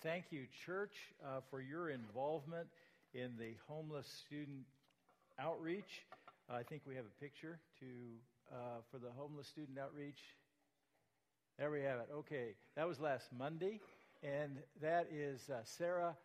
Thank you, church, uh, for your involvement in the homeless student outreach. I think we have a picture to uh, for the homeless student outreach. There we have it. Okay, that was last Monday, and that is uh, Sarah,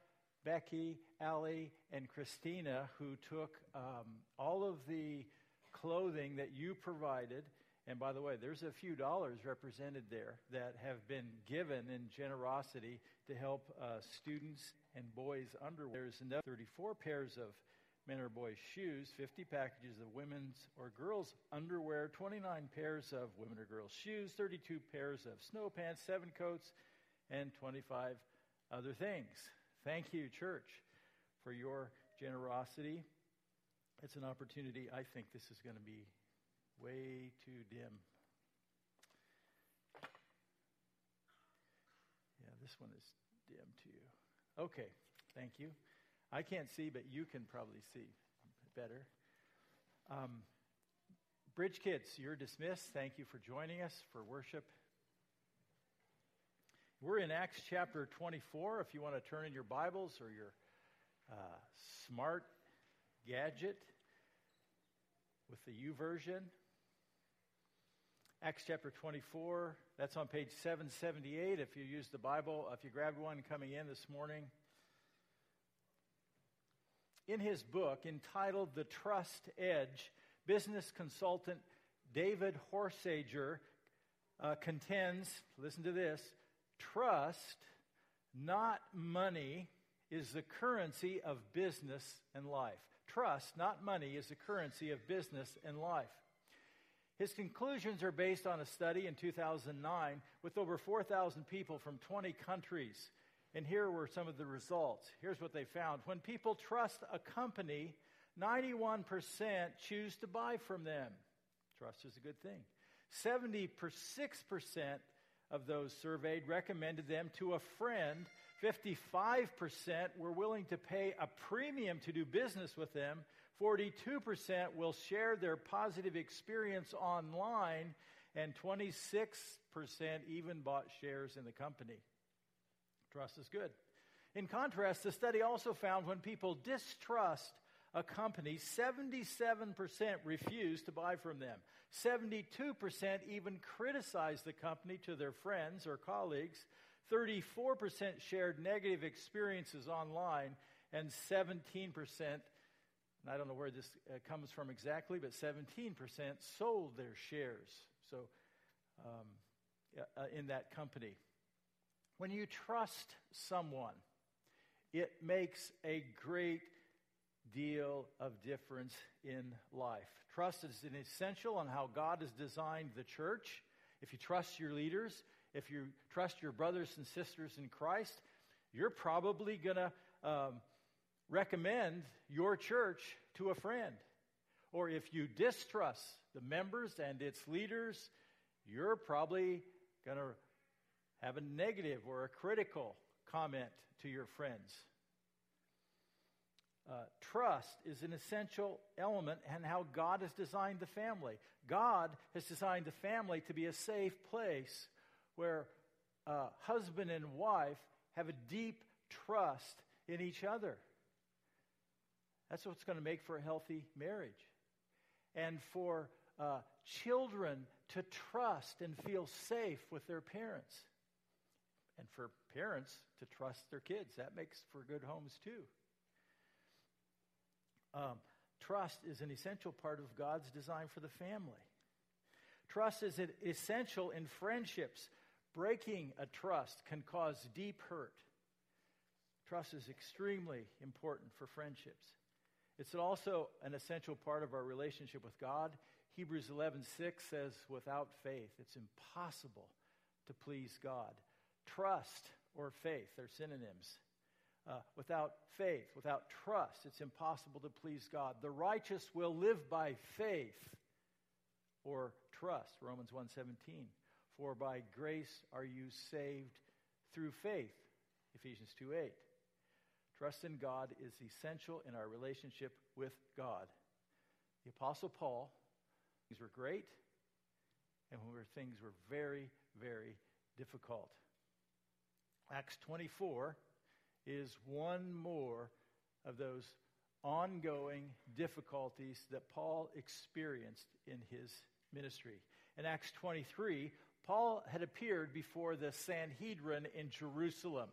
Becky, Allie, and Christina who took um, all of the clothing that you provided and by the way, there's a few dollars represented there that have been given in generosity to help uh, students and boys' underwear. There's another 34 pairs of men or boys' shoes, 50 packages of women's or girls' underwear, 29 pairs of women or girls' shoes, 32 pairs of snow pants, seven coats, and 25 other things. Thank you, church, for your generosity. It's an opportunity. I think this is going to be way too dim. This one is dim to you. Okay, thank you. I can't see, but you can probably see better. Um, Bridge Kids, you're dismissed. Thank you for joining us for worship. We're in Acts chapter 24. If you want to turn in your Bibles or your uh, smart gadget with the YouVersion, Acts chapter 24, that's on page 778 if you use the Bible, if you grabbed one coming in this morning. In his book entitled The Trust Edge, business consultant David Horsager uh, contends, listen to this, trust, not money, is the currency of business and life. Trust, not money, is the currency of business and life. His conclusions are based on a study in 2009 with over 4,000 people from 20 countries. And here were some of the results. Here's what they found. When people trust a company, 91% choose to buy from them. Trust is a good thing. 76% of those surveyed recommended them to a friend. 55% were willing to pay a premium to do business with them. 42% will share their positive experience online. And 26% even bought shares in the company. Trust is good. In contrast, the study also found when people distrust a company, 77% refused to buy from them. 72% even criticized the company to their friends or colleagues. 34% shared negative experiences online. And 17%, and I don't know where this uh, comes from exactly, but 17% sold their shares. So, um, uh, in that company. When you trust someone, it makes a great deal of difference in life. Trust is an essential on how God has designed the church. If you trust your leaders, if you trust your brothers and sisters in Christ, you're probably going to um, recommend your church to a friend. Or if you distrust the members and its leaders, you're probably going to have a negative or a critical comment to your friends. Uh, trust is an essential element in how God has designed the family. God has designed the family to be a safe place where uh, husband and wife have a deep trust in each other. That's what's going to make for a healthy marriage. And for uh, children to trust and feel safe with their parents. And for parents to trust their kids. That makes for good homes, too. Um, trust is an essential part of God's design for the family. Trust is essential in friendships. Breaking a trust can cause deep hurt. Trust is extremely important for friendships. It's also an essential part of our relationship with God. Hebrews 11:6 says without faith it's impossible to please God. Trust or faith are synonyms. Uh, without faith, without trust, it's impossible to please God. The righteous will live by faith or trust, Romans 1:17. For by grace are you saved through faith, Ephesians 2:8. Trust in God is essential in our relationship with God. The apostle Paul, things were great and when things were very, very difficult. Acts 24 is one more of those ongoing difficulties that Paul experienced in his ministry. In Acts 23, Paul had appeared before the Sanhedrin in Jerusalem.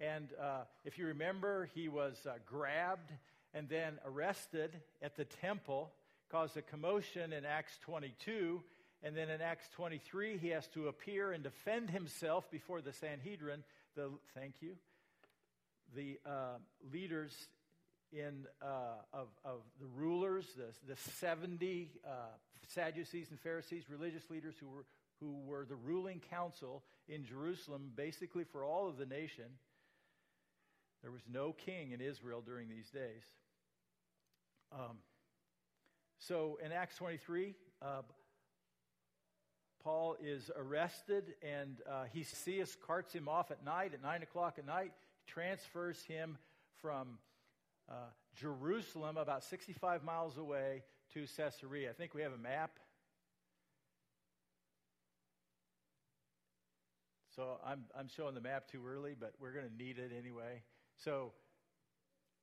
And uh, if you remember, he was uh, grabbed and then arrested at the temple, caused a commotion in Acts 22. And then in Acts 23, he has to appear and defend himself before the Sanhedrin. The, thank you. The uh, leaders in, uh, of, of the rulers, the, the 70 uh, Sadducees and Pharisees, religious leaders who were, who were the ruling council in Jerusalem, basically for all of the nation. There was no king in Israel during these days. Um, so in Acts 23, uh, Paul is arrested, and uh, Lysias carts him off at night, at 9 o'clock at night, transfers him from uh, Jerusalem, about 65 miles away, to Caesarea. I think we have a map. So I'm, I'm showing the map too early, but we're going to need it anyway. So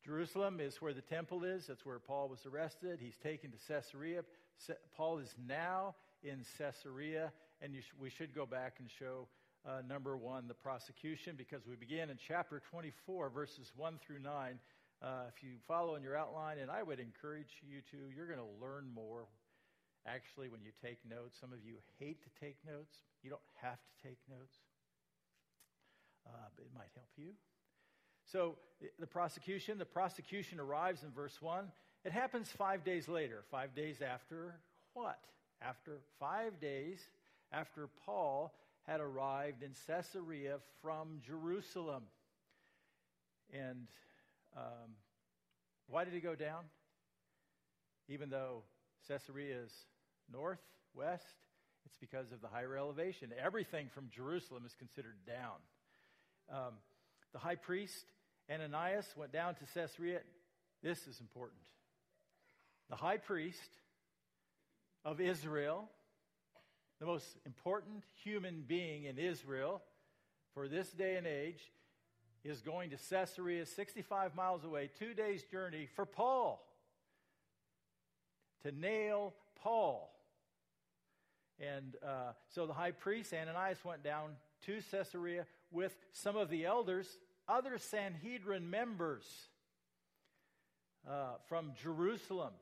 Jerusalem is where the temple is. That's where Paul was arrested. He's taken to Caesarea. Paul is now in Caesarea, and sh- we should go back and show uh, number one, the prosecution, because we begin in chapter 24, verses 1 through 9. Uh, if you follow in your outline, and I would encourage you to, you're going to learn more actually when you take notes. Some of you hate to take notes. You don't have to take notes, uh, but it might help you. So, the prosecution, the prosecution arrives in verse 1. It happens five days later. Five days after what? After five days after Paul had arrived in Caesarea from Jerusalem. And um, why did he go down? Even though Caesarea is north, west, it's because of the higher elevation. Everything from Jerusalem is considered down. Um, the high priest, Ananias, went down to Caesarea. This is important. The high priest of Israel, the most important human being in Israel for this day and age, is going to Caesarea, 65 miles away, two days' journey for Paul, to nail Paul. And uh, so the high priest, Ananias, went down to Caesarea with some of the elders, other Sanhedrin members uh, from Jerusalem.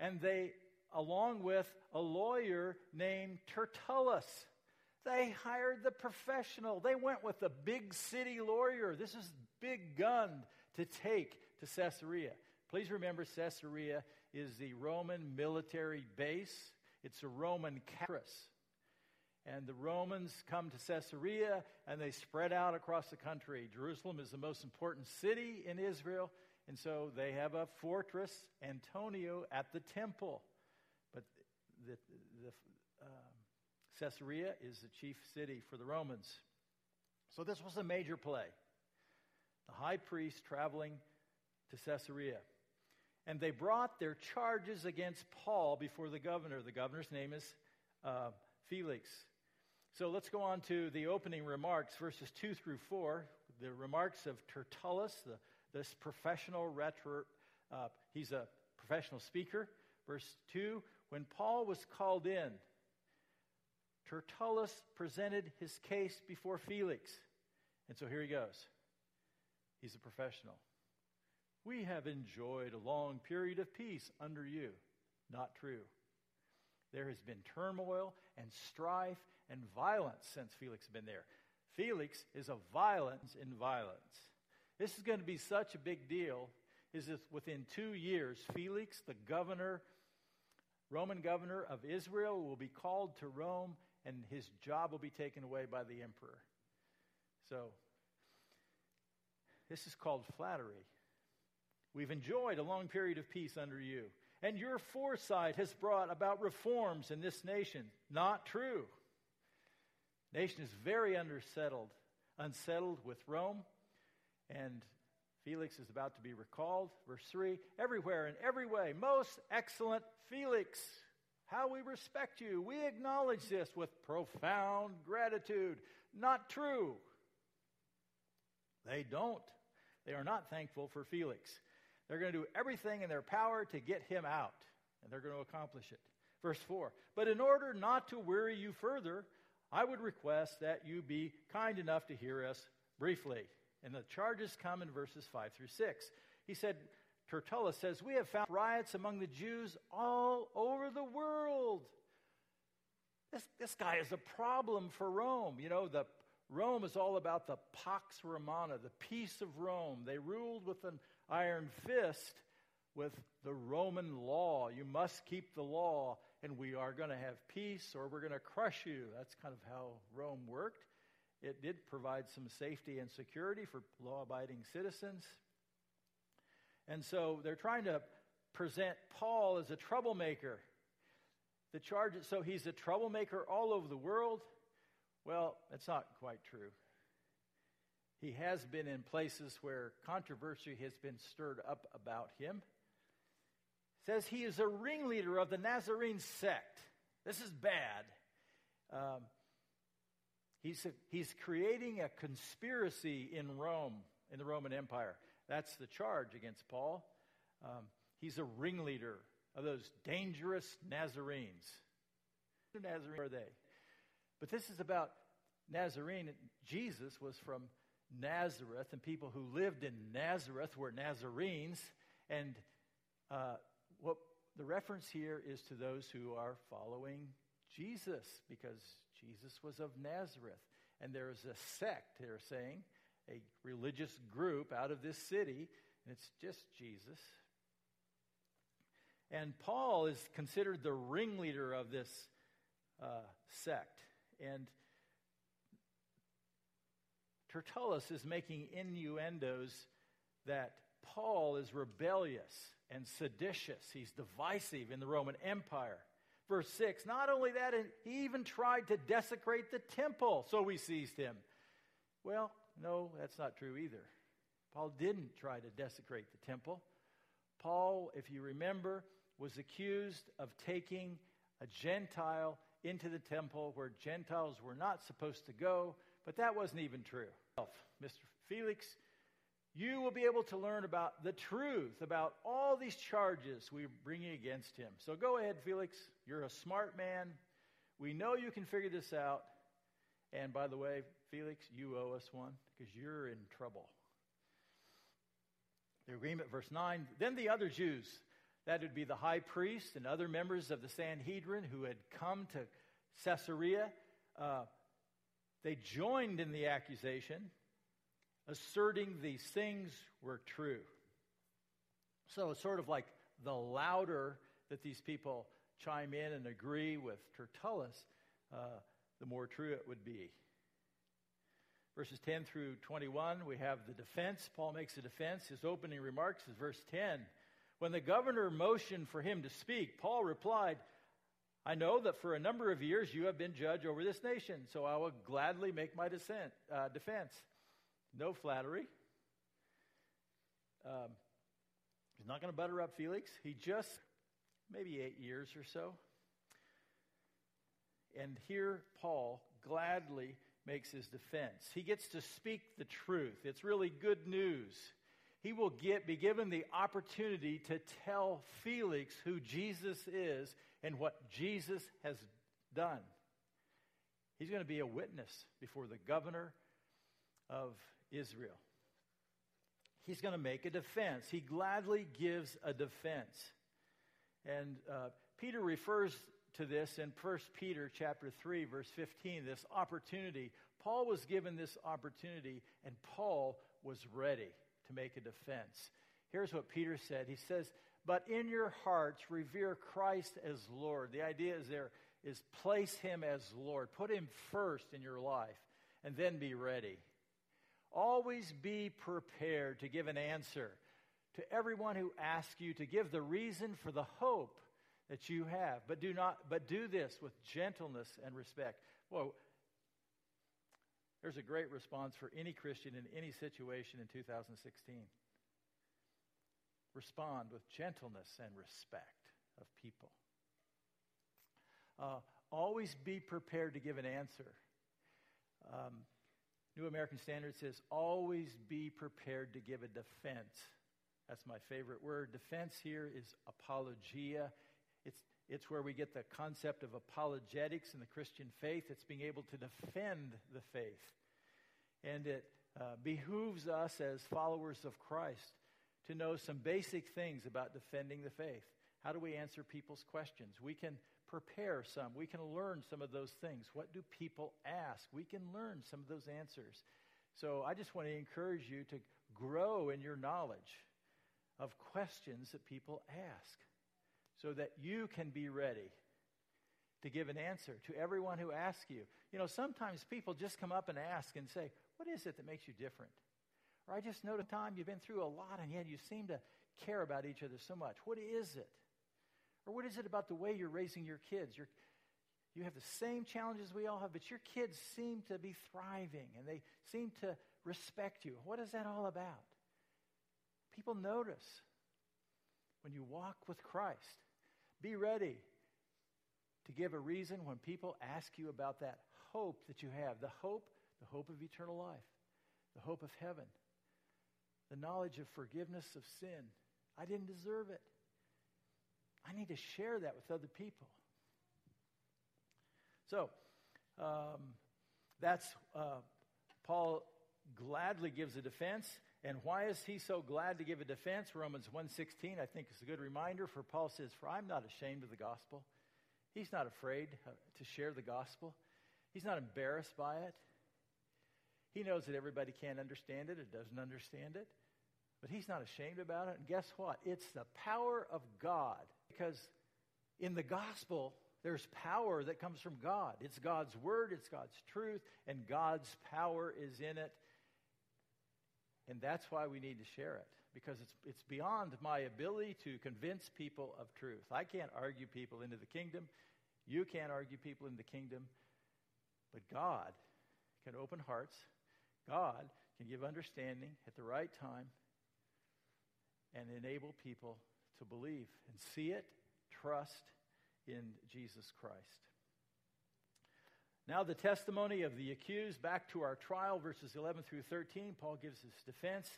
And they, along with a lawyer named Tertullus, they hired the professional. They went with the big city lawyer. This is big gun to take to Caesarea. Please remember, Caesarea is the Roman military base. It's a Roman capital. And the Romans come to Caesarea and they spread out across the country. Jerusalem is the most important city in Israel, and so they have a fortress, Antonia, at the temple. But the, the, Caesarea is the chief city for the Romans. So this was a major play. The high priest traveling to Caesarea. And they brought their charges against Paul before the governor. The governor's name is uh, Felix. So let's go on to the opening remarks, verses 2 through 4. The remarks of Tertullus, the, this professional rhetor, uh, he's a professional speaker. Verse 2 When Paul was called in, Tertullus presented his case before Felix. And so here he goes. He's a professional. We have enjoyed a long period of peace under you. Not true. There has been turmoil and strife and violence since Felix has been there. Felix is a violence in violence. This is going to be such a big deal. Is this within two years, Felix, the governor, Roman governor of Israel, will be called to Rome and his job will be taken away by the emperor. So, this is called flattery. We've enjoyed a long period of peace under you, and your foresight has brought about reforms in this nation. Not true. Nation is very unsettled, unsettled with Rome, and Felix is about to be recalled. Verse 3 Everywhere in every way, most excellent Felix how we respect you. We acknowledge this with profound gratitude. Not true. They don't. They are not thankful for Felix. They're going to do everything in their power to get him out, and they're going to accomplish it. Verse 4 But in order not to weary you further, I would request that you be kind enough to hear us briefly. And the charges come in verses 5 through 6. He said, Tertullus says, We have found riots among the Jews all over the world. This, this guy is a problem for Rome. You know, the Rome is all about the Pax Romana, the peace of Rome. They ruled with an iron fist with the Roman law. You must keep the law, and we are going to have peace or we're going to crush you. That's kind of how Rome worked. It did provide some safety and security for law abiding citizens. And so they're trying to present Paul as a troublemaker. The charge so he's a troublemaker all over the world. Well, that's not quite true. He has been in places where controversy has been stirred up about him. Says he is a ringleader of the Nazarene sect. This is bad. Um, he's, a, he's creating a conspiracy in Rome, in the Roman Empire. That's the charge against Paul. Um, he's a ringleader of those dangerous Nazarenes. Who Nazarene are they? But this is about Nazarene. Jesus was from Nazareth, and people who lived in Nazareth were Nazarenes. And uh, what the reference here is to those who are following Jesus, because Jesus was of Nazareth. And there is a sect, they're saying, a religious group out of this city, and it's just Jesus. And Paul is considered the ringleader of this uh, sect. And Tertullus is making innuendos that Paul is rebellious and seditious. He's divisive in the Roman Empire. Verse 6 Not only that, he even tried to desecrate the temple, so we seized him. Well, no, that's not true either. Paul didn't try to desecrate the temple. Paul, if you remember, was accused of taking a Gentile into the temple where Gentiles were not supposed to go, but that wasn't even true. Mr. Felix, you will be able to learn about the truth about all these charges we are bringing against him. So go ahead, Felix. You're a smart man. We know you can figure this out. And by the way, Felix, you owe us one because you're in trouble. The agreement, verse 9. Then the other Jews, that would be the high priest and other members of the Sanhedrin who had come to Caesarea, uh, they joined in the accusation, asserting these things were true. So it's sort of like the louder that these people chime in and agree with Tertullus, uh, the more true it would be. Verses 10 through 21, we have the defense. Paul makes a defense. His opening remarks is verse 10. When the governor motioned for him to speak, Paul replied, I know that for a number of years you have been judge over this nation, so I will gladly make my dissent, uh, defense. No flattery. Um, he's not going to butter up Felix. He just, maybe eight years or so. And here Paul gladly makes his defense. He gets to speak the truth. It's really good news. He will get, be given the opportunity to tell Felix who Jesus is and what Jesus has done. He's going to be a witness before the governor of Israel. He's going to make a defense. He gladly gives a defense. And uh, Peter refers to this in 1 Peter chapter 3 verse 15 this opportunity Paul was given this opportunity and Paul was ready to make a defense here's what Peter said he says but in your hearts revere Christ as Lord. The idea is there is place him as Lord. Put him first in your life and then be ready. Always be prepared to give an answer to everyone who asks you to give the reason for the hope that you have. But do not but do this with gentleness and respect. Whoa. There's a great response for any Christian in any situation in 2016 respond with gentleness and respect of people. Uh, always be prepared to give an answer. Um, New American Standard says, always be prepared to give a defense. That's my favorite word. Defense here is apologia. It's, it's where we get the concept of apologetics in the Christian faith. It's being able to defend the faith. And it uh, behooves us as followers of Christ to know some basic things about defending the faith. How do we answer people's questions? We can prepare some. We can learn some of those things. What do people ask? We can learn some of those answers. So I just want to encourage you to grow in your knowledge of questions that people ask so that you can be ready to give an answer to everyone who asks you. You know, sometimes people just come up and ask and say, What is it that makes you different? Or I just know the time you've been through a lot and yet you seem to care about each other so much. What is it? Or what is it about the way you're raising your kids? You're, you have the same challenges we all have, but your kids seem to be thriving and they seem to respect you. What is that all about? People notice when you walk with Christ. Be ready to give a reason when people ask you about that hope that you have the hope, the hope of eternal life, the hope of heaven, the knowledge of forgiveness of sin. I didn't deserve it. I need to share that with other people. So, um, that's uh, Paul gladly gives a defense. And why is he so glad to give a defense? Romans 1.16, I think, is a good reminder. For Paul says, For I'm not ashamed of the gospel. He's not afraid uh, to share the gospel. He's not embarrassed by it. He knows that everybody can't understand it or doesn't understand it. But he's not ashamed about it. And guess what? It's the power of God. Because in the gospel, there's power that comes from God. It's God's word, it's God's truth, and God's power is in it. And that's why we need to share it, because it's, it's beyond my ability to convince people of truth. I can't argue people into the kingdom. You can't argue people into the kingdom. But God can open hearts. God can give understanding at the right time and enable people to believe and see it, trust in Jesus Christ. Now, the testimony of the accused, back to our trial, verses 11 through 13, Paul gives his defense.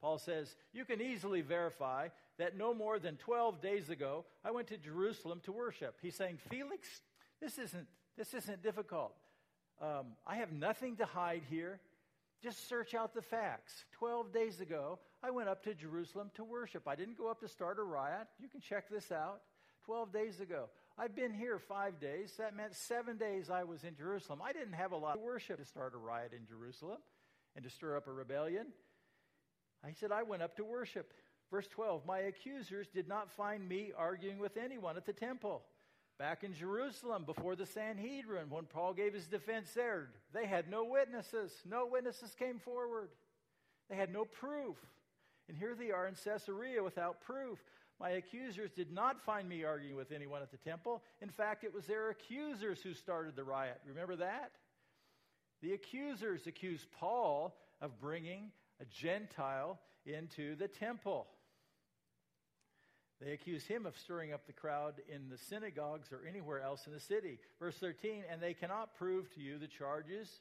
Paul says, You can easily verify that no more than 12 days ago, I went to Jerusalem to worship. He's saying, Felix, this isn't, this isn't difficult. Um, I have nothing to hide here. Just search out the facts. 12 days ago, I went up to Jerusalem to worship. I didn't go up to start a riot. You can check this out. 12 days ago. I've been here five days. That meant seven days I was in Jerusalem. I didn't have a lot of worship to start a riot in Jerusalem and to stir up a rebellion. I said, I went up to worship. Verse 12 My accusers did not find me arguing with anyone at the temple. Back in Jerusalem before the Sanhedrin, when Paul gave his defense there, they had no witnesses. No witnesses came forward. They had no proof. And here they are in Caesarea without proof. My accusers did not find me arguing with anyone at the temple. In fact, it was their accusers who started the riot. Remember that? The accusers accused Paul of bringing a Gentile into the temple. They accuse him of stirring up the crowd in the synagogues or anywhere else in the city. Verse 13, and they cannot prove to you the charges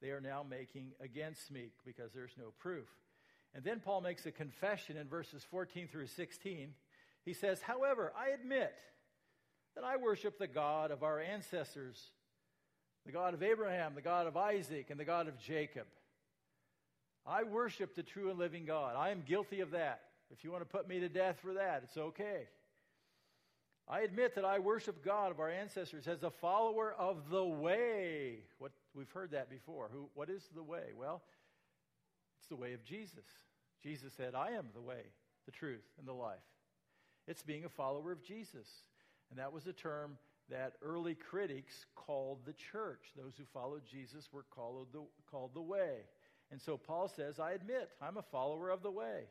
they are now making against me because there's no proof. And then Paul makes a confession in verses 14 through 16. He says, However, I admit that I worship the God of our ancestors, the God of Abraham, the God of Isaac, and the God of Jacob. I worship the true and living God. I am guilty of that. If you want to put me to death for that, it's okay. I admit that I worship God of our ancestors as a follower of the way. What we've heard that before. Who what is the way? Well, it's the way of Jesus. Jesus said, "I am the way, the truth, and the life." It's being a follower of Jesus. And that was a term that early critics called the church. Those who followed Jesus were called the, called the way. And so Paul says, I admit, I'm a follower of the way,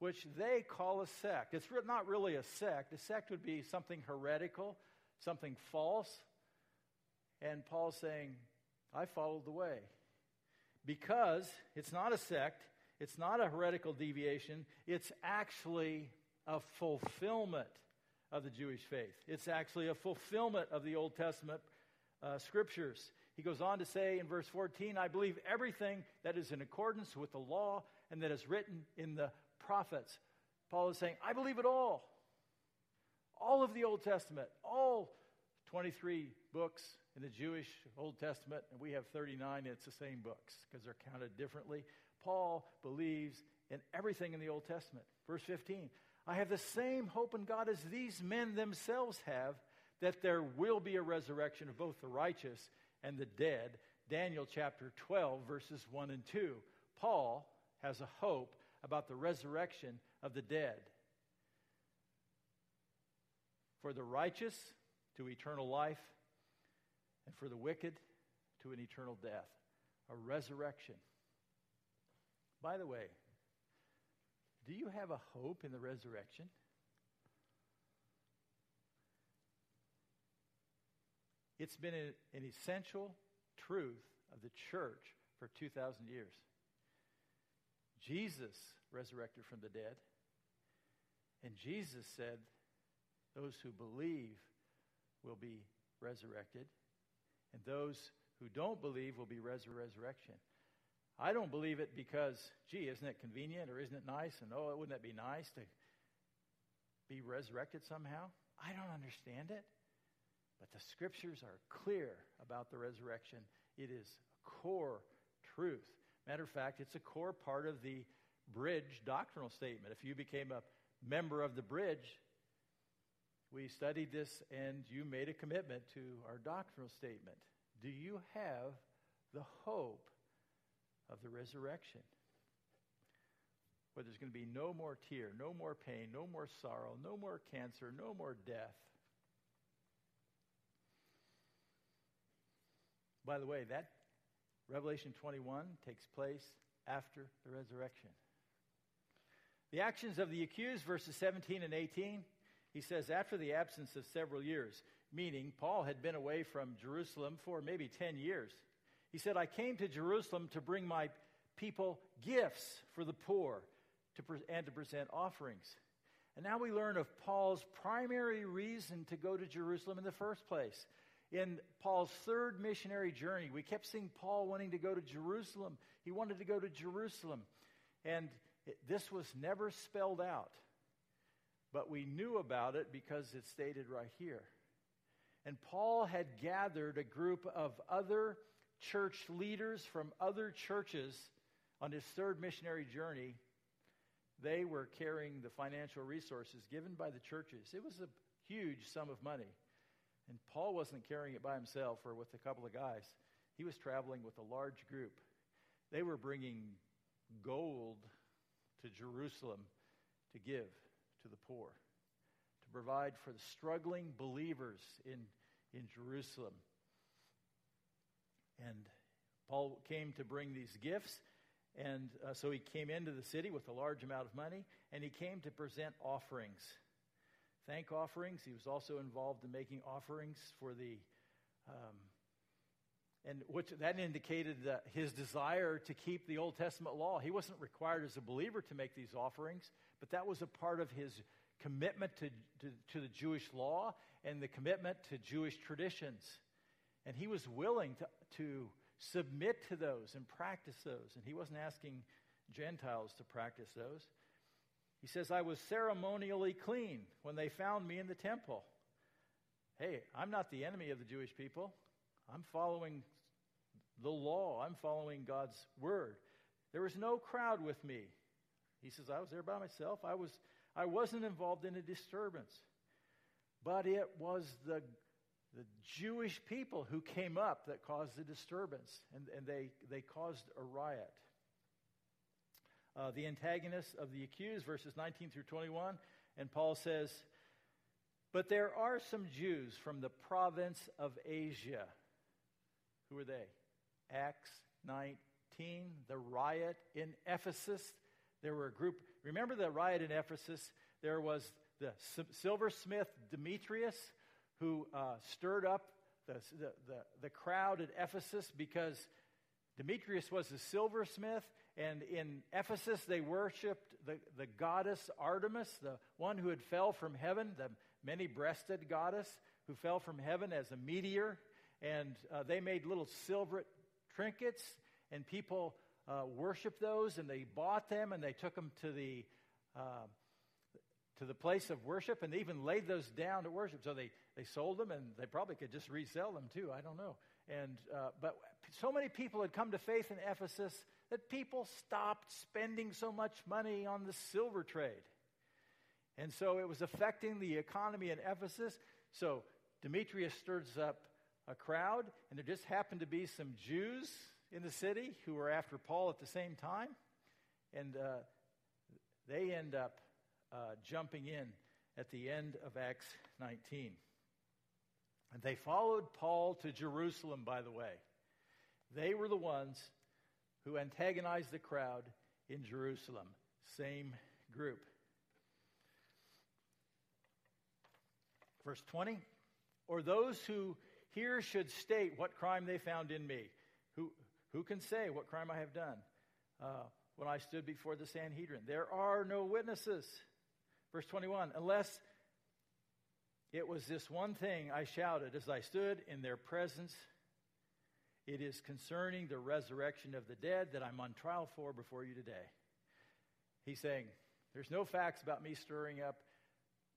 which they call a sect. It's not really a sect. A sect would be something heretical, something false. And Paul's saying, I followed the way. Because it's not a sect, it's not a heretical deviation, it's actually a fulfillment of the Jewish faith. It's actually a fulfillment of the Old Testament uh, scriptures. He goes on to say in verse 14, I believe everything that is in accordance with the law and that is written in the prophets. Paul is saying, I believe it all. All of the Old Testament, all 23 books in the Jewish Old Testament, and we have 39, and it's the same books because they're counted differently. Paul believes in everything in the Old Testament. Verse 15 I have the same hope in God as these men themselves have, that there will be a resurrection of both the righteous and the dead. Daniel chapter 12, verses 1 and 2. Paul has a hope about the resurrection of the dead. For the righteous to eternal life, and for the wicked to an eternal death. A resurrection. By the way, do you have a hope in the resurrection? It's been an essential truth of the church for 2,000 years. Jesus resurrected from the dead, and Jesus said, Those who believe will be resurrected, and those who don't believe will be res- resurrection. I don't believe it because, gee, isn't it convenient or isn't it nice? And oh, wouldn't that be nice to be resurrected somehow? I don't understand it. But the scriptures are clear about the resurrection. It is a core truth. Matter of fact, it's a core part of the bridge doctrinal statement. If you became a member of the bridge, we studied this and you made a commitment to our doctrinal statement. Do you have the hope of the resurrection. Where there's going to be no more tear, no more pain, no more sorrow, no more cancer, no more death. By the way, that Revelation 21 takes place after the resurrection. The actions of the accused, verses 17 and 18, he says, after the absence of several years, meaning Paul had been away from Jerusalem for maybe 10 years. He said, I came to Jerusalem to bring my people gifts for the poor to pre- and to present offerings. And now we learn of Paul's primary reason to go to Jerusalem in the first place. In Paul's third missionary journey, we kept seeing Paul wanting to go to Jerusalem. He wanted to go to Jerusalem. And it, this was never spelled out. But we knew about it because it's stated right here. And Paul had gathered a group of other church leaders from other churches on his third missionary journey, they were carrying the financial resources given by the churches. It was a huge sum of money. And Paul wasn't carrying it by himself or with a couple of guys. He was traveling with a large group. They were bringing gold to Jerusalem to give to the poor, to provide for the struggling believers in, in Jerusalem. And Paul came to bring these gifts. And uh, so he came into the city with a large amount of money, and he came to present offerings. Thank offerings. He was also involved in making offerings for the, um, and which that indicated that his desire to keep the Old Testament law. He wasn't required as a believer to make these offerings, but that was a part of his commitment to, to, to the Jewish law and the commitment to Jewish traditions. And he was willing to, to submit to those and practice those. And he wasn't asking Gentiles to practice those. He says, I was ceremonially clean when they found me in the temple. Hey, I'm not the enemy of the Jewish people. I'm following the law, I'm following God's word. There was no crowd with me. He says, I was there by myself. I, was, I wasn't involved in a disturbance. But it was the the Jewish people who came up that caused the disturbance, and, and they, they caused a riot. Uh, the antagonists of the accused, verses 19 through 21, and Paul says, But there are some Jews from the province of Asia. Who are they? Acts 19, the riot in Ephesus. There were a group, remember the riot in Ephesus? There was the silversmith Demetrius who uh, stirred up the, the, the, crowd at Ephesus because Demetrius was a silversmith, and in Ephesus they worshiped the, the goddess Artemis, the one who had fell from heaven, the many breasted goddess who fell from heaven as a meteor. and uh, they made little silver trinkets, and people uh, worshiped those, and they bought them, and they took them to the uh, to the place of worship, and they even laid those down to worship. So they they sold them, and they probably could just resell them too. I don't know. And uh, but so many people had come to faith in Ephesus that people stopped spending so much money on the silver trade. And so it was affecting the economy in Ephesus. So Demetrius stirs up a crowd, and there just happened to be some Jews in the city who were after Paul at the same time. And uh, they end up uh, jumping in at the end of Acts 19. And they followed Paul to Jerusalem, by the way. They were the ones who antagonized the crowd in Jerusalem. Same group. Verse 20 Or those who here should state what crime they found in me. Who, who can say what crime I have done uh, when I stood before the Sanhedrin? There are no witnesses. Verse 21 Unless it was this one thing I shouted as I stood in their presence. It is concerning the resurrection of the dead that I'm on trial for before you today. He's saying, There's no facts about me stirring up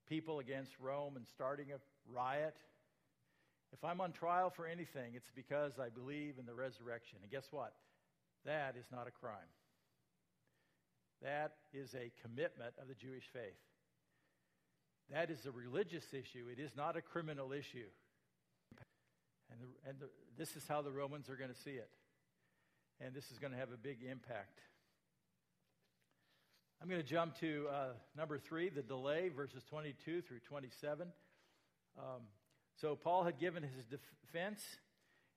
people against Rome and starting a riot. If I'm on trial for anything, it's because I believe in the resurrection. And guess what? That is not a crime. That is a commitment of the Jewish faith. That is a religious issue. It is not a criminal issue. And, the, and the, this is how the Romans are going to see it. And this is going to have a big impact. I'm going to jump to uh, number three, the delay, verses 22 through 27. Um, so Paul had given his defense,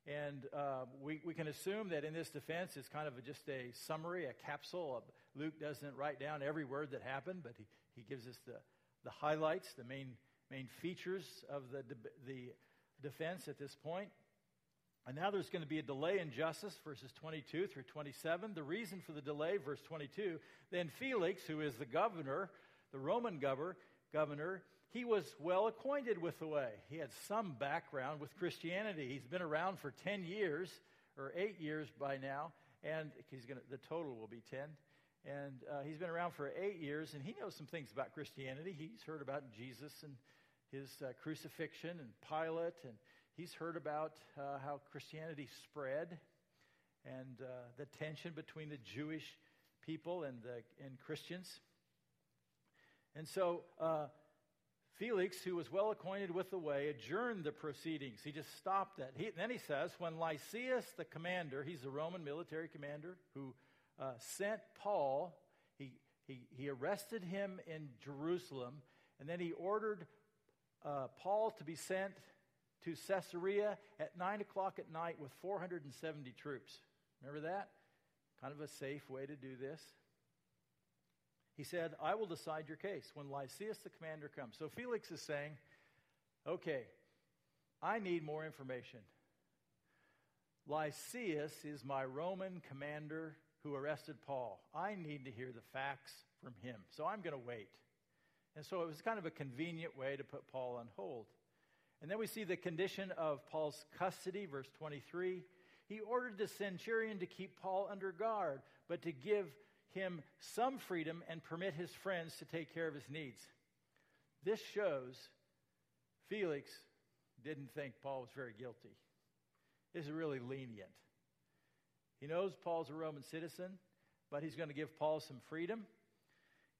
and uh, we, we can assume that in this defense it's kind of just a summary, a capsule. Luke doesn't write down every word that happened, but he, he gives us the, the highlights, the main, main features of the, the defense at this point. And now there's going to be a delay in justice, verses 22 through 27. The reason for the delay, verse 22, then Felix, who is the governor, the Roman governor, governor, he was well acquainted with the way. He had some background with Christianity. He's been around for 10 years, or 8 years by now, and he's going to, the total will be 10. And uh, he's been around for 8 years, and he knows some things about Christianity. He's heard about Jesus and his uh, crucifixion and Pilate, and he's heard about uh, how Christianity spread and uh, the tension between the Jewish people and, the, and Christians. And so uh, Felix, who was well acquainted with the way, adjourned the proceedings. He just stopped it. He, then he says, when Lysias, the commander, he's a Roman military commander who uh, sent Paul, he, he, he arrested him in Jerusalem, and then he ordered uh, Paul to be sent to Caesarea at 9 o'clock at night with 470 troops. Remember that? Kind of a safe way to do this. He said, I will decide your case when Lysias the commander comes. So Felix is saying, okay, I need more information. Lysias is my Roman commander who arrested Paul. I need to hear the facts from him. So I'm going to wait. And so it was kind of a convenient way to put Paul on hold. And then we see the condition of Paul's custody, verse 23. He ordered the centurion to keep Paul under guard, but to give him some freedom and permit his friends to take care of his needs. This shows Felix didn't think Paul was very guilty. This is really lenient. He knows Paul's a Roman citizen, but he's going to give Paul some freedom.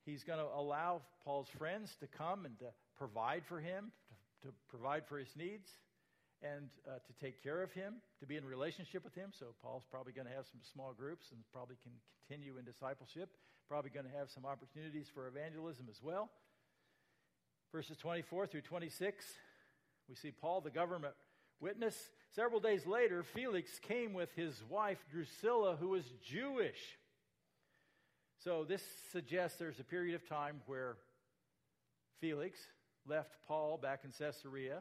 He's going to allow Paul's friends to come and to provide for him, to, to provide for his needs, and uh, to take care of him, to be in relationship with him. So Paul's probably going to have some small groups and probably can continue in discipleship. Probably going to have some opportunities for evangelism as well. Verses 24 through 26, we see Paul, the government witness. Several days later, Felix came with his wife Drusilla, who was Jewish. So this suggests there's a period of time where Felix left Paul back in Caesarea,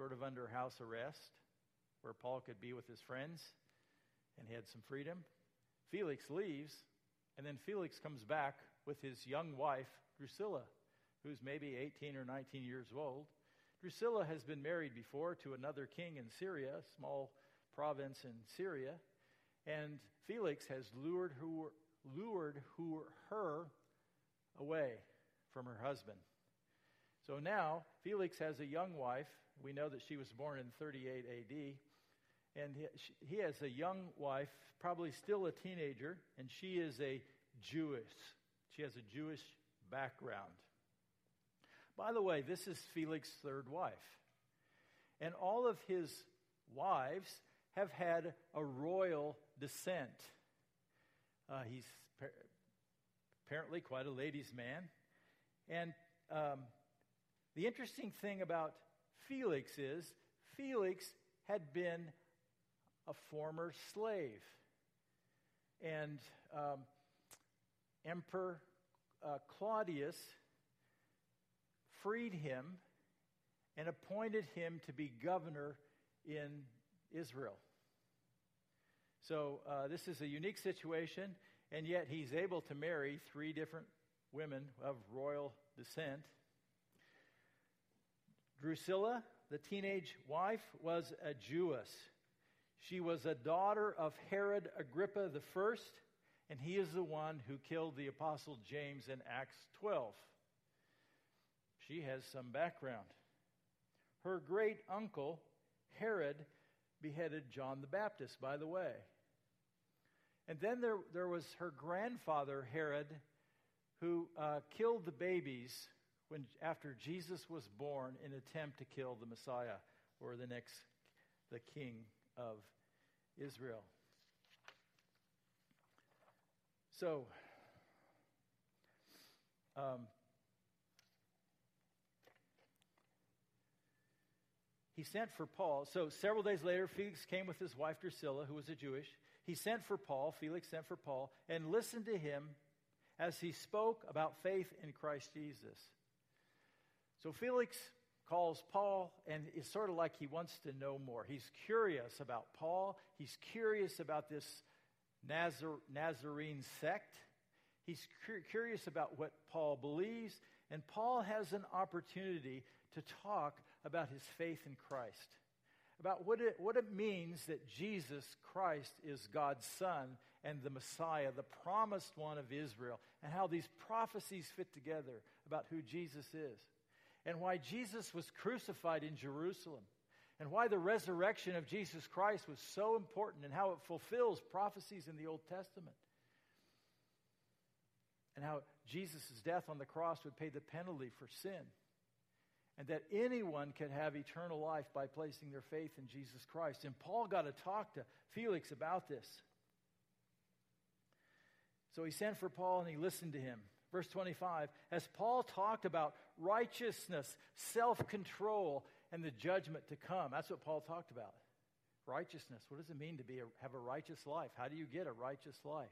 sort of under house arrest, where Paul could be with his friends and he had some freedom. Felix leaves, and then Felix comes back with his young wife, Drusilla, who's maybe 18 or 19 years old. Drusilla has been married before to another king in Syria, a small province in Syria, and Felix has lured, who, lured her away from her husband. So now Felix has a young wife. We know that she was born in 38 AD. And he, has a young wife, probably still a teenager, and she is a Jewess. She has a Jewish background. By the way, this is Felix's third wife. And all of his wives have had a royal descent. Uh, he's apparently quite a ladies' man. And um, the interesting thing about Felix is Felix had been a former slave. And um, Emperor uh, Claudius freed him and appointed him to be governor in Israel. So uh, this is a unique situation, and yet he's able to marry three different women of royal descent. Drusilla, the teenage wife, was a Jewess. She was a daughter of Herod Agrippa I, and he is the one who killed the apostle James in Acts 12. She has some background. Her great uncle, Herod, beheaded John the Baptist, by the way. And then there, there was her grandfather, Herod, who uh, killed the babies when, after Jesus was born in attempt to kill the Messiah or the next, the king of Israel. So, um, he sent for Paul. So several days later, Felix came with his wife Drusilla, who was a Jewish. He sent for Paul, Felix sent for Paul, and listened to him as he spoke about faith in Christ Jesus. So Felix calls Paul, and it's sort of like he wants to know more. He's curious about Paul, he's curious about this Nazar- Nazarene sect. He's curious about what Paul believes, and Paul has an opportunity to talk about his faith in Christ, about what it, what it means that Jesus Christ is God's Son and the Messiah, the promised one of Israel, and how these prophecies fit together about who Jesus is, and why Jesus was crucified in Jerusalem, and why the resurrection of Jesus Christ was so important, and how it fulfills prophecies in the Old Testament and how Jesus' death on the cross would pay the penalty for sin and that anyone can have eternal life by placing their faith in Jesus Christ. And Paul got to talk to Felix about this. So he sent for Paul and he listened to him. Verse 25, as Paul talked about righteousness, self control, and the judgment to come, that's what Paul talked about. Righteousness. What does it mean to be a, have a righteous life? How do you get a righteous life?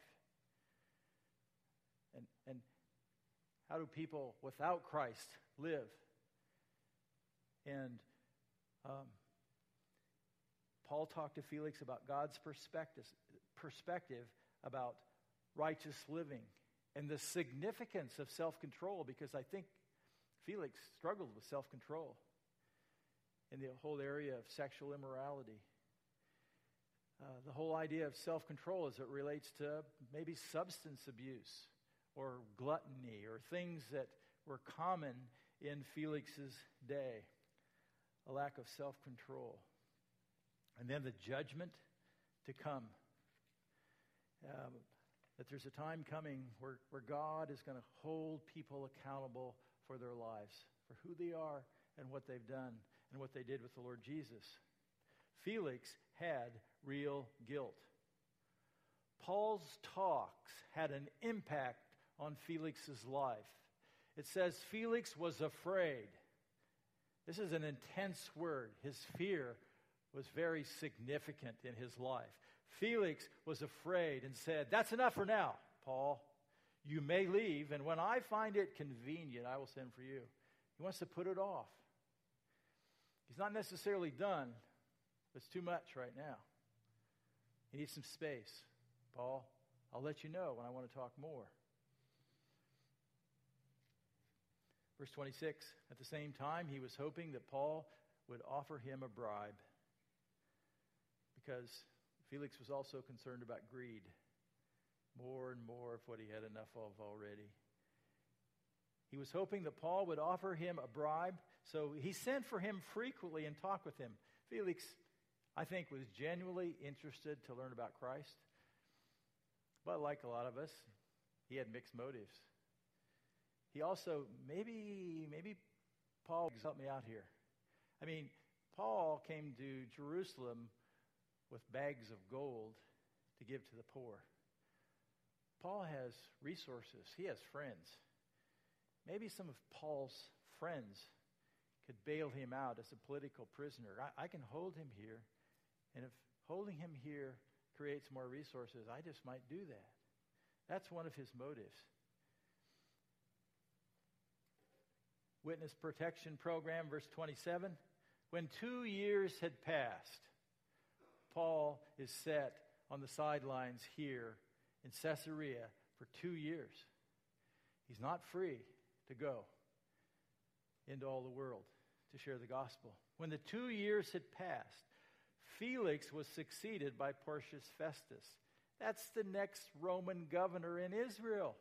And, and how do people without Christ live? And um, Paul talked to Felix about God's perspective, perspective about righteous living and the significance of self control because I think Felix struggled with self control in the whole area of sexual immorality. Uh, the whole idea of self control as it relates to maybe substance abuse or gluttony or things that were common in Felix's day a lack of self control. And then the judgment to come. Um, that there's a time coming where, where God is going to hold people accountable for their lives, for who they are and what they've done and what they did with the Lord Jesus. Felix had real guilt. Paul's talks had an impact on Felix's life. It says Felix was afraid. This is an intense word. His fear was very significant in his life. Felix was afraid and said, That's enough for now, Paul. You may leave, and when I find it convenient, I will send for you. He wants to put it off. He's not necessarily done, it's too much right now. He needs some space. Paul, I'll let you know when I want to talk more. Verse 26 At the same time, he was hoping that Paul would offer him a bribe because Felix was also concerned about greed. More and more of what he had enough of already. He was hoping that Paul would offer him a bribe, so he sent for him frequently and talked with him. Felix, I think, was genuinely interested to learn about Christ. But like a lot of us, he had mixed motives. He also, maybe, maybe Paul, help me out here. I mean, Paul came to Jerusalem with bags of gold to give to the poor. Paul has resources, he has friends. Maybe some of Paul's friends could bail him out as a political prisoner. I, I, can hold him here, and if holding him here creates more resources, I just might do that. That's one of his motives. Witness Protection Program, verse 27. When two years had passed, Paul is set on the sidelines here in Caesarea for two years. He's not free to go into all the world to share the gospel. When the two years had passed, Felix was succeeded by Porcius Festus. That's the next Roman governor in Israel.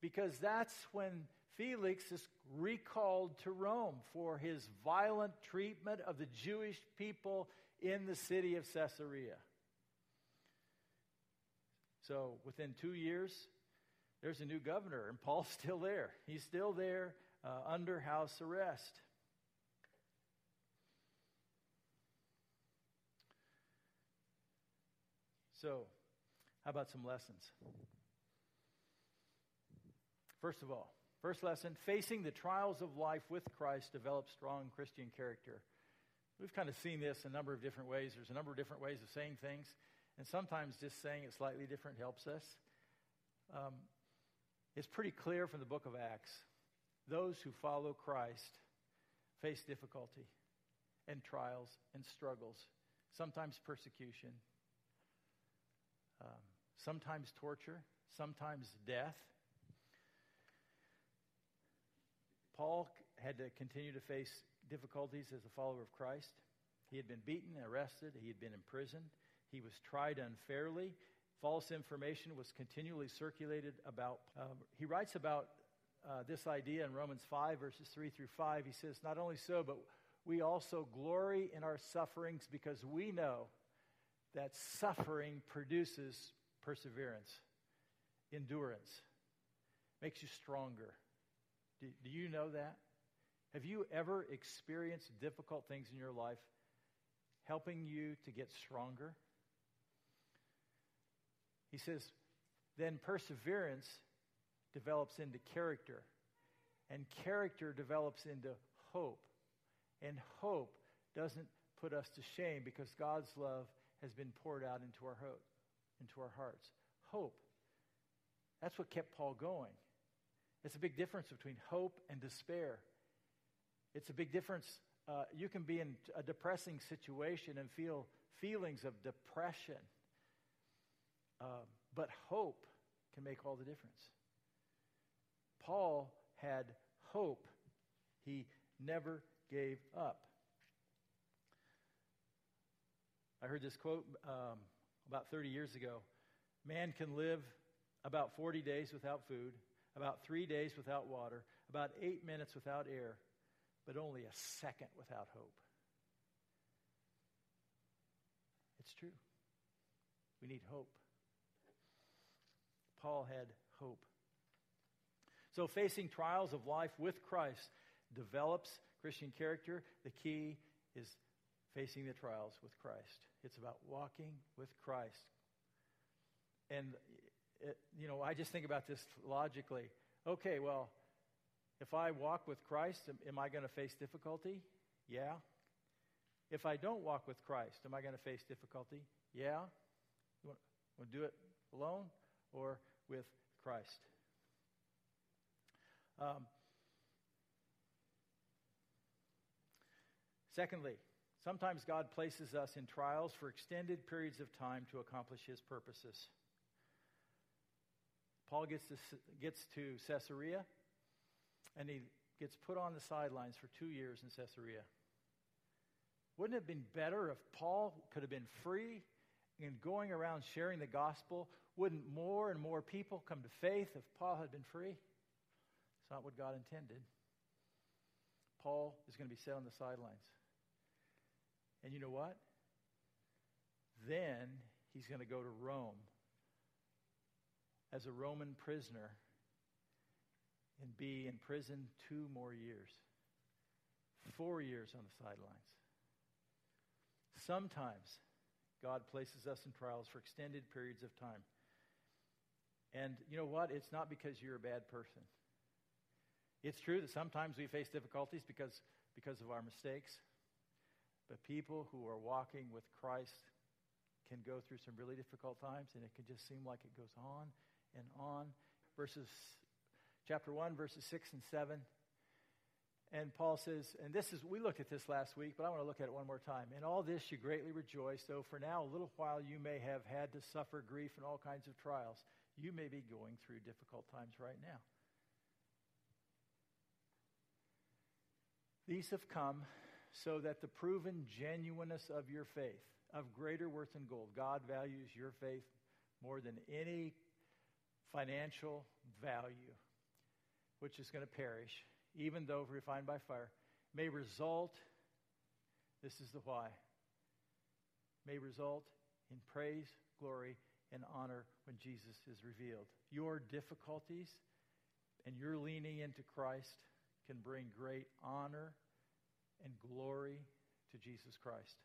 Because that's when Felix is recalled to Rome for his violent treatment of the Jewish people in the city of Caesarea. So within two years, there's a new governor, and Paul's still there. He's still there uh, under house arrest. So, how about some lessons? First of all, first lesson facing the trials of life with Christ develops strong Christian character. We've kind of seen this a number of different ways. There's a number of different ways of saying things, and sometimes just saying it slightly different helps us. Um, it's pretty clear from the book of Acts those who follow Christ face difficulty and trials and struggles, sometimes persecution, um, sometimes torture, sometimes death. Paul had to continue to face difficulties as a follower of Christ. He had been beaten, arrested, he had been imprisoned, he was tried unfairly, false information was continually circulated about. Um, he writes about uh, this idea in Romans 5, verses 3 through 5. He says, Not only so, but we also glory in our sufferings because we know that suffering produces perseverance, endurance, makes you stronger. Do, do you know that? Have you ever experienced difficult things in your life helping you to get stronger? He says, then perseverance develops into character, and character develops into hope. And hope doesn't put us to shame because God's love has been poured out into our, ho- into our hearts. Hope. That's what kept Paul going. It's a big difference between hope and despair. It's a big difference. Uh, you can be in a depressing situation and feel feelings of depression um, but hope can make all the difference. Paul had hope. He never gave up. I heard this quote um, about 30 years ago. Man can live about 40 days without food, about three days without water, about eight minutes without air, but only a second without hope. It's true. We need hope. Paul had hope. So, facing trials of life with Christ develops Christian character. The key is facing the trials with Christ. It's about walking with Christ. And, it, you know, I just think about this logically. Okay, well, if I walk with Christ, am, am I going to face difficulty? Yeah. If I don't walk with Christ, am I going to face difficulty? Yeah. You want, want to do it alone? Or with Christ. Um, secondly, sometimes God places us in trials for extended periods of time to accomplish his purposes. Paul gets to, gets to Caesarea and he gets put on the sidelines for two years in Caesarea. Wouldn't it have been better if Paul could have been free and going around sharing the gospel? Wouldn't more and more people come to faith if Paul had been free? It's not what God intended. Paul is going to be set on the sidelines. And you know what? Then he's going to go to Rome as a Roman prisoner and be in prison two more years. Four years on the sidelines. Sometimes God places us in trials for extended periods of time. And you know what? It's not because you're a bad person. It's true that sometimes we face difficulties because, because of our mistakes. But people who are walking with Christ can go through some really difficult times, and it can just seem like it goes on and on. Verses chapter 1, verses 6 and 7. And Paul says, and this is, we looked at this last week, but I want to look at it one more time. In all this you greatly rejoice, though for now a little while you may have had to suffer grief and all kinds of trials. You may be going through difficult times right now. These have come so that the proven genuineness of your faith, of greater worth than gold, God values your faith more than any financial value, which is going to perish even though refined by fire, may result, this is the why, may result in praise, glory, and honor when Jesus is revealed. Your difficulties and your leaning into Christ can bring great honor and glory to Jesus Christ.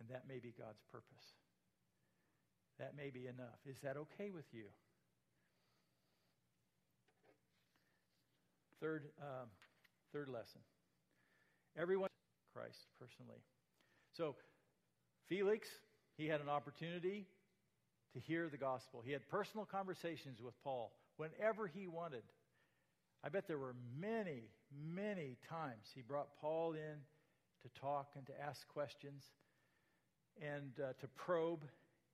And that may be God's purpose. That may be enough. Is that okay with you? Third, um, third lesson. Everyone, Christ personally. So, Felix, he had an opportunity to hear the gospel. He had personal conversations with Paul whenever he wanted. I bet there were many, many times he brought Paul in to talk and to ask questions and uh, to probe.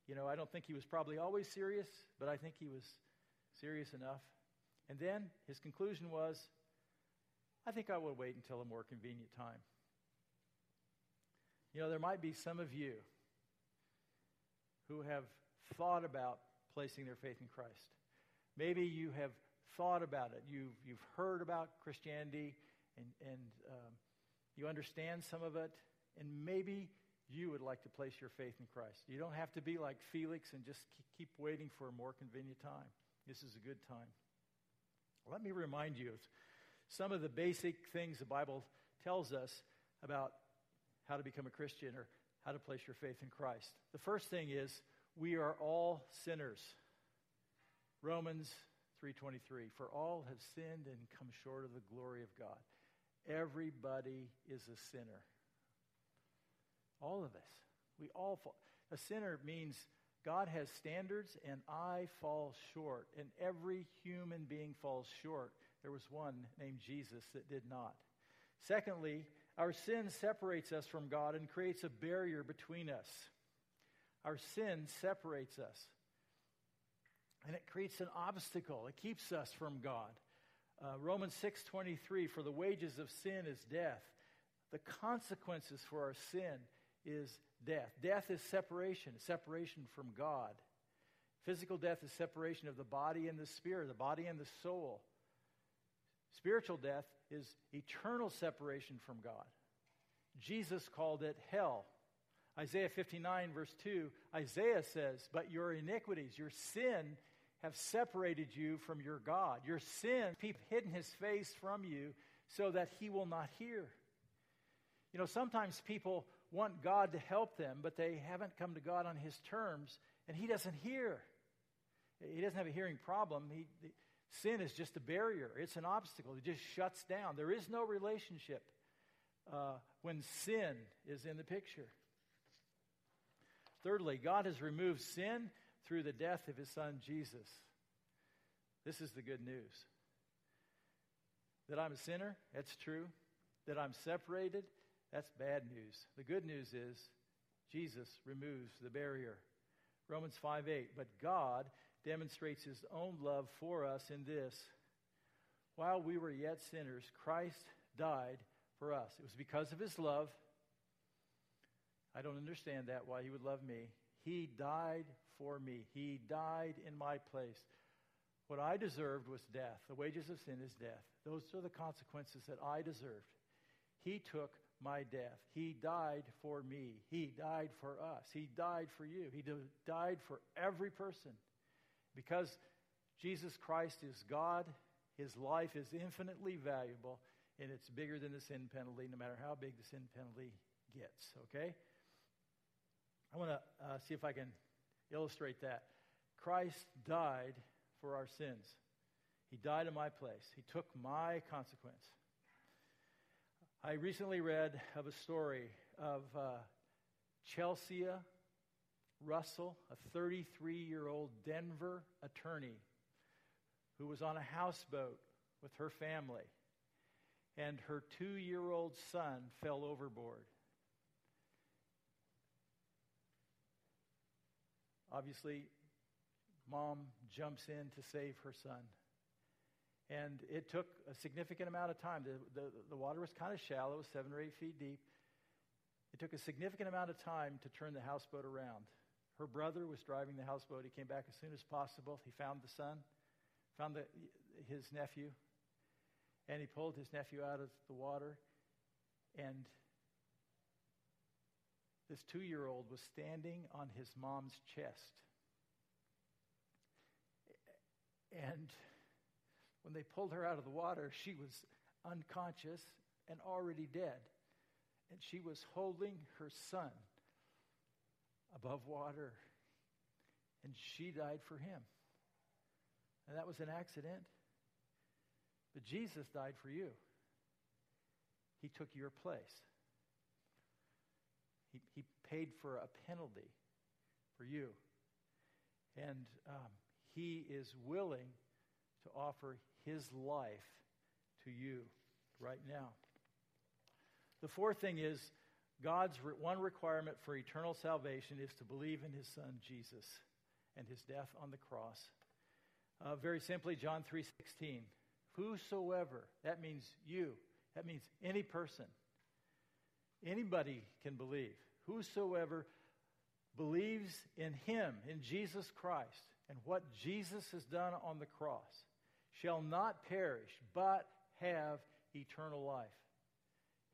You know, I don't think he was probably always serious, but I think he was serious enough. And then his conclusion was I think I will wait until a more convenient time. You know, there might be some of you who have thought about placing their faith in Christ. Maybe you have thought about it. You've, you've heard about Christianity and, and um, you understand some of it, and maybe you would like to place your faith in Christ. You don't have to be like Felix and just keep waiting for a more convenient time. This is a good time. Let me remind you some of the basic things the Bible tells us about how to become a Christian or how to place your faith in Christ. The first thing is we are all sinners. Romans 3:23 For all have sinned and come short of the glory of God. Everybody is a sinner. All of us. We all fall. A sinner means God has standards and I fall short and every human being falls short there was one named Jesus that did not. Secondly, our sin separates us from God and creates a barrier between us. Our sin separates us. And it creates an obstacle. It keeps us from God. Uh, Romans 6:23 for the wages of sin is death. The consequences for our sin is death. Death is separation, separation from God. Physical death is separation of the body and the spirit, the body and the soul. Spiritual death is eternal separation from God. Jesus called it hell. Isaiah 59, verse 2, Isaiah says, But your iniquities, your sin, have separated you from your God. Your sin, people hidden his face from you so that he will not hear. You know, sometimes people want God to help them, but they haven't come to God on his terms, and he doesn't hear. He doesn't have a hearing problem. He, Sin is just a barrier, it's an obstacle. It just shuts down. There is no relationship uh, when sin is in the picture. Thirdly, God has removed sin through the death of his son Jesus. This is the good news. That I'm a sinner, that's true. That I'm separated, that's bad news. The good news is Jesus removes the barrier. Romans 5 8. But God demonstrates his own love for us in this while we were yet sinners, Christ died for us. It was because of his love. I don't understand that, why he would love me. He died for me, he died in my place. What I deserved was death. The wages of sin is death. Those are the consequences that I deserved. He took my death. He died for me. He died for us. He died for you. He died for every person. Because Jesus Christ is God, his life is infinitely valuable, and it's bigger than the sin penalty, no matter how big the sin penalty gets. Okay? I want to uh, see if I can illustrate that. Christ died for our sins. He died in my place. He took my consequence. I recently read of a story of uh, Chelsea Russell, a 33 year old Denver attorney who was on a houseboat with her family, and her two year old son fell overboard. Obviously, mom jumps in to save her son. And it took a significant amount of time. The, the, the water was kind of shallow, seven or eight feet deep. It took a significant amount of time to turn the houseboat around. Her brother was driving the houseboat. He came back as soon as possible. He found the son, found the, his nephew, and he pulled his nephew out of the water. And this two year old was standing on his mom's chest. And when they pulled her out of the water, she was unconscious and already dead. And she was holding her son above water. And she died for him. And that was an accident. But Jesus died for you. He took your place. He, he paid for a penalty for you. And um, he is willing to offer his life to you right now. The fourth thing is God's one requirement for eternal salvation is to believe in his son Jesus and his death on the cross. Uh, very simply, John 3:16. Whosoever, that means you. That means any person. Anybody can believe. Whosoever believes in him, in Jesus Christ, and what Jesus has done on the cross, shall not perish, but have eternal life.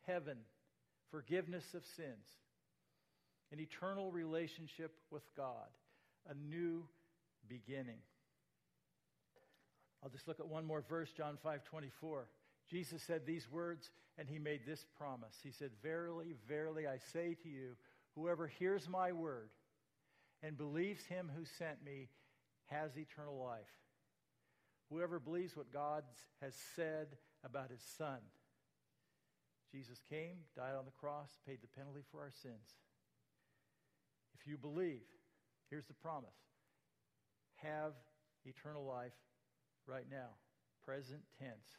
Heaven, forgiveness of sins, an eternal relationship with God, a new beginning. I'll just look at one more verse, John 5 24. Jesus said these words, and he made this promise. He said, Verily, verily, I say to you, whoever hears my word and believes him who sent me has eternal life. Whoever believes what God has said about his son. Jesus came, died on the cross, paid the penalty for our sins. If you believe, here's the promise have eternal life right now, present tense.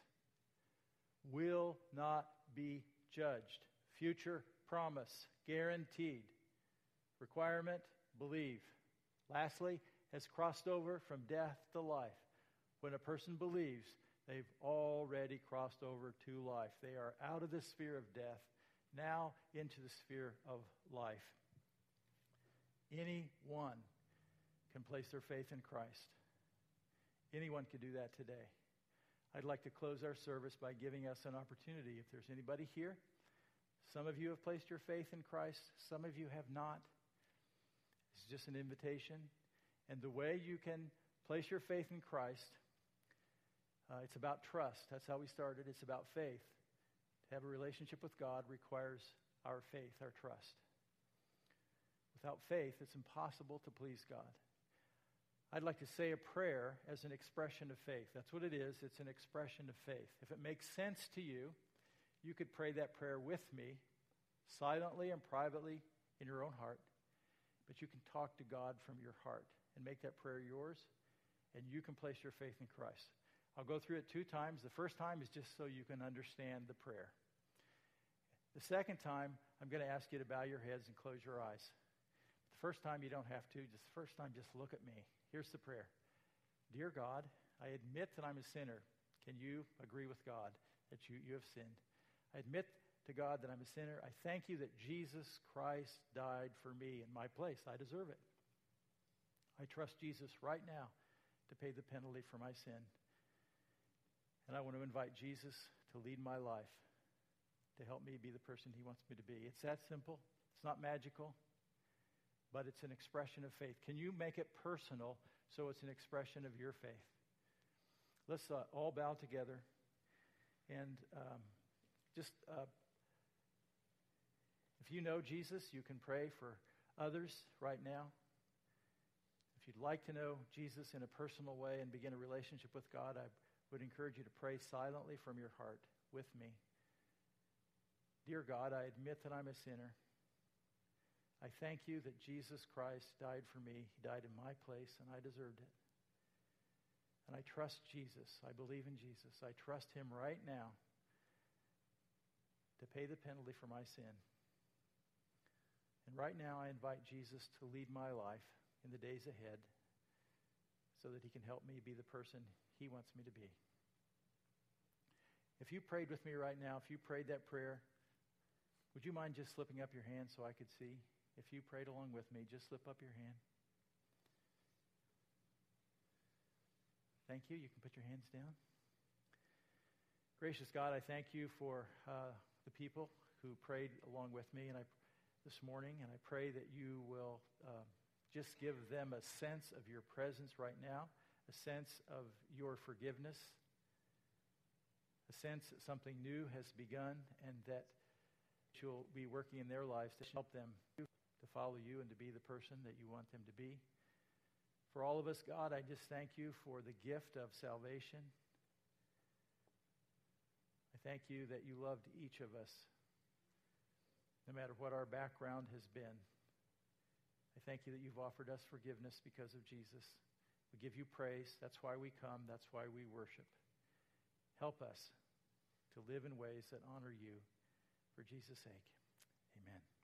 Will not be judged. Future promise, guaranteed. Requirement, believe. Lastly, has crossed over from death to life. When a person believes, they've already crossed over to life. They are out of the sphere of death, now into the sphere of life. Anyone can place their faith in Christ. Anyone can do that today. I'd like to close our service by giving us an opportunity. If there's anybody here, some of you have placed your faith in Christ, some of you have not. It's just an invitation. And the way you can place your faith in Christ, uh, it's about trust. That's how we started. It's about faith. To have a relationship with God requires our faith, our trust. Without faith, it's impossible to please God. I'd like to say a prayer as an expression of faith. That's what it is. It's an expression of faith. If it makes sense to you, you could pray that prayer with me, silently and privately in your own heart. But you can talk to God from your heart and make that prayer yours, and you can place your faith in Christ. I'll go through it two times. The first time is just so you can understand the prayer. The second time, I'm going to ask you to bow your heads and close your eyes. The first time, you don't have to. Just the first time, just look at me. Here's the prayer Dear God, I admit that I'm a sinner, Can you agree with God that you, you have sinned? I admit to God that I'm a sinner. I thank you that Jesus Christ died for me in my place. I deserve it. I trust Jesus right now to pay the penalty for my sin. And I want to invite Jesus to lead my life, to help me be the person he wants me to be. It's that simple. It's not magical, but it's an expression of faith. Can you make it personal so it's an expression of your faith? Let's uh, all bow together and um, just, uh, if you know Jesus, you can pray for others right now. If you'd like to know Jesus in a personal way and begin a relationship with God, I would encourage you to pray silently from your heart with me. Dear God, I admit that I'm a sinner. I thank you that Jesus Christ died for me. He died in my place, and I deserved it. And I trust Jesus. I believe in Jesus. I trust him right now to pay the penalty for my sin. And right now, I invite Jesus to lead my life in the days ahead so that he can help me be the person he wants me to be. If you prayed with me right now, if you prayed that prayer, would you mind just slipping up your hand so I could see? If you prayed along with me, just slip up your hand. Thank you. You can put your hands down. Gracious God, I thank you for uh, the people who prayed along with me and I, this morning, and I pray that you will uh, just give them a sense of your presence right now, a sense of your forgiveness, a sense that something new has begun, and that you'll be working in their lives to help them to follow you and to be the person that you want them to be. For all of us, God, I just thank you for the gift of salvation. I thank you that you loved each of us, no matter what our background has been. I thank you that you've offered us forgiveness because of Jesus. We give you praise. That's why we come. That's why we worship. Help us to live in ways that honor you for Jesus' sake. Amen.